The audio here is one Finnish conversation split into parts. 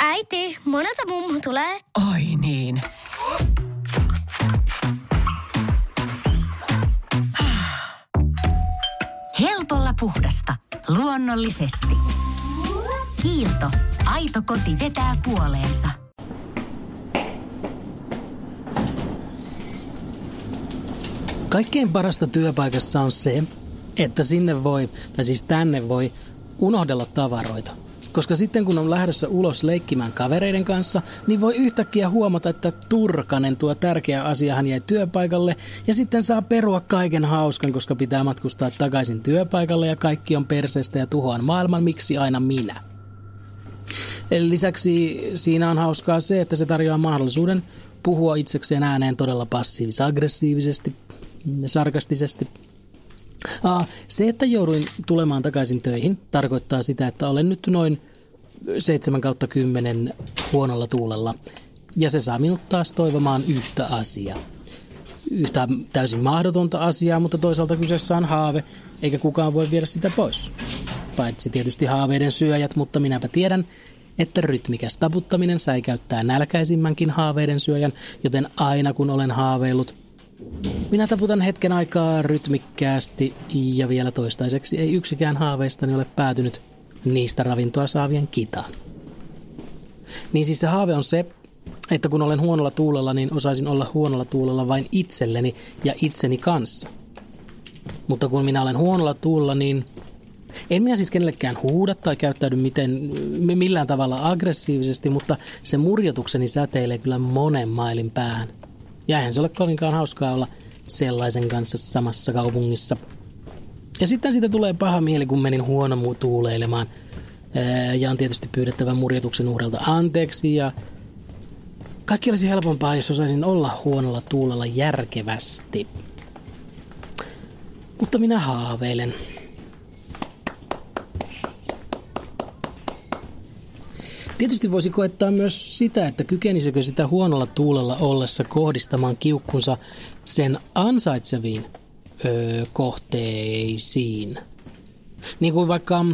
Äiti, monelta mummu tulee? Oi niin. Helpolla puhdasta. Luonnollisesti. Kiilto. Aito koti vetää puoleensa. Kaikkein parasta työpaikassa on se, että sinne voi, tai siis tänne voi, unohdella tavaroita. Koska sitten kun on lähdössä ulos leikkimään kavereiden kanssa, niin voi yhtäkkiä huomata, että Turkanen tuo tärkeä asia hän jäi työpaikalle ja sitten saa perua kaiken hauskan, koska pitää matkustaa takaisin työpaikalle ja kaikki on perseestä ja tuhoan maailman, miksi aina minä. Lisäksi siinä on hauskaa se, että se tarjoaa mahdollisuuden puhua itsekseen ääneen todella passiivis-aggressiivisesti sarkastisesti. Se, että jouduin tulemaan takaisin töihin, tarkoittaa sitä, että olen nyt noin 7 kautta 10 huonolla tuulella. Ja se saa minut taas toivomaan yhtä asiaa. Yhtä täysin mahdotonta asiaa, mutta toisaalta kyseessä on haave, eikä kukaan voi viedä sitä pois. Paitsi tietysti haaveiden syöjät, mutta minäpä tiedän, että rytmikäs taputtaminen säikäyttää nälkäisimmänkin haaveiden syöjän, joten aina kun olen haaveillut, minä taputan hetken aikaa rytmikkäästi ja vielä toistaiseksi ei yksikään haaveistani ole päätynyt niistä ravintoa saavien kitaan. Niin siis se haave on se, että kun olen huonolla tuulella, niin osaisin olla huonolla tuulella vain itselleni ja itseni kanssa. Mutta kun minä olen huonolla tuulella, niin en minä siis kenellekään huuda tai käyttäydy miten, millään tavalla aggressiivisesti, mutta se murjotukseni säteilee kyllä monen mailin päähän. Ja eihän se ole kovinkaan hauskaa olla sellaisen kanssa samassa kaupungissa. Ja sitten siitä tulee paha mieli, kun menin huono tuuleilemaan. Ja on tietysti pyydettävä murjotuksen uhrilta anteeksi ja kaikki olisi helpompaa, jos osaisin olla huonolla tuulella järkevästi. Mutta minä haaveilen. Tietysti voisi koettaa myös sitä, että kykenisikö sitä huonolla tuulella ollessa kohdistamaan kiukkunsa sen ansaitseviin öö, kohteisiin. Niin kuin vaikka,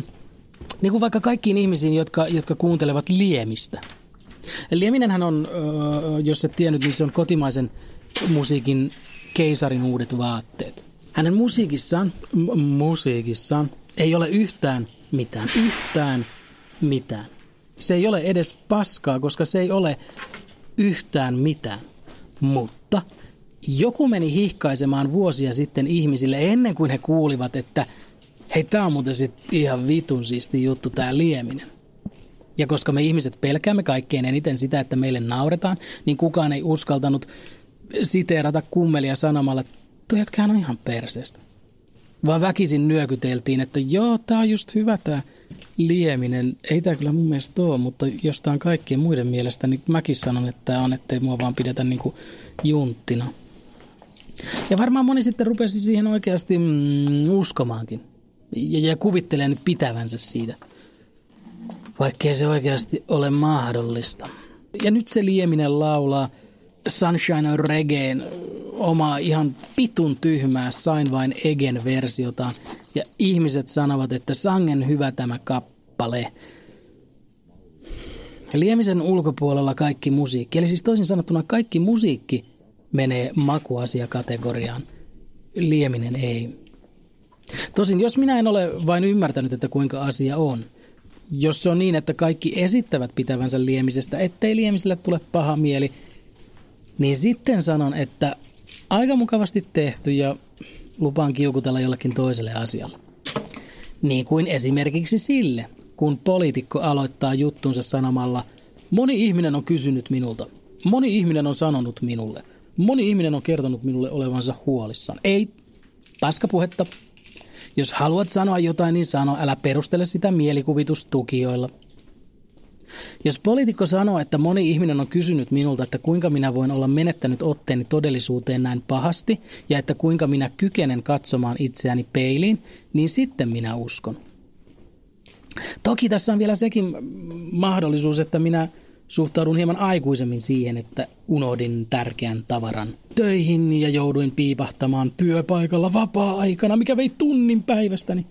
niin kuin vaikka kaikkiin ihmisiin, jotka, jotka kuuntelevat liemistä. Lieminenhän on, öö, jos et tiennyt, niin se on kotimaisen musiikin keisarin uudet vaatteet. Hänen musiikissaan, m- musiikissaan ei ole yhtään mitään, yhtään mitään se ei ole edes paskaa, koska se ei ole yhtään mitään. Mutta joku meni hihkaisemaan vuosia sitten ihmisille ennen kuin he kuulivat, että hei, tää on muuten sit ihan vitun siisti juttu tää lieminen. Ja koska me ihmiset pelkäämme kaikkein eniten sitä, että meille nauretaan, niin kukaan ei uskaltanut siteerata kummelia sanomalla, että toi on ihan perseestä vaan väkisin nyökyteltiin, että joo, tää on just hyvä tää lieminen. Ei tää kyllä mun mielestä ole, mutta jos tää on kaikkien muiden mielestä, niin mäkin sanon, että tää on, ettei mua vaan pidetä niinku junttina. Ja varmaan moni sitten rupesi siihen oikeasti mm, uskomaankin. Ja, ja kuvittelee pitävänsä siitä. Vaikkei se oikeasti ole mahdollista. Ja nyt se lieminen laulaa Sunshine Reggaen omaa ihan pitun tyhmää Sain vain Egen versiotaan. Ja ihmiset sanovat, että sangen hyvä tämä kappale. Liemisen ulkopuolella kaikki musiikki, eli siis toisin sanottuna kaikki musiikki menee makuasiakategoriaan. Lieminen ei. Tosin jos minä en ole vain ymmärtänyt, että kuinka asia on, jos se on niin, että kaikki esittävät pitävänsä liemisestä, ettei liemiselle tule paha mieli, niin sitten sanon, että aika mukavasti tehty ja lupaan kiukutella jollekin toiselle asialle. Niin kuin esimerkiksi sille, kun poliitikko aloittaa juttunsa sanomalla, moni ihminen on kysynyt minulta, moni ihminen on sanonut minulle, moni ihminen on kertonut minulle olevansa huolissaan. Ei, paskapuhetta. Jos haluat sanoa jotain, niin sano, älä perustele sitä mielikuvitustukioilla – jos poliitikko sanoo, että moni ihminen on kysynyt minulta, että kuinka minä voin olla menettänyt otteeni todellisuuteen näin pahasti ja että kuinka minä kykenen katsomaan itseäni peiliin, niin sitten minä uskon. Toki tässä on vielä sekin mahdollisuus, että minä suhtaudun hieman aikuisemmin siihen, että unohdin tärkeän tavaran töihin ja jouduin piipahtamaan työpaikalla vapaa-aikana, mikä vei tunnin päivästäni.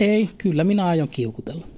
Ei, kyllä minä aion kiukutella.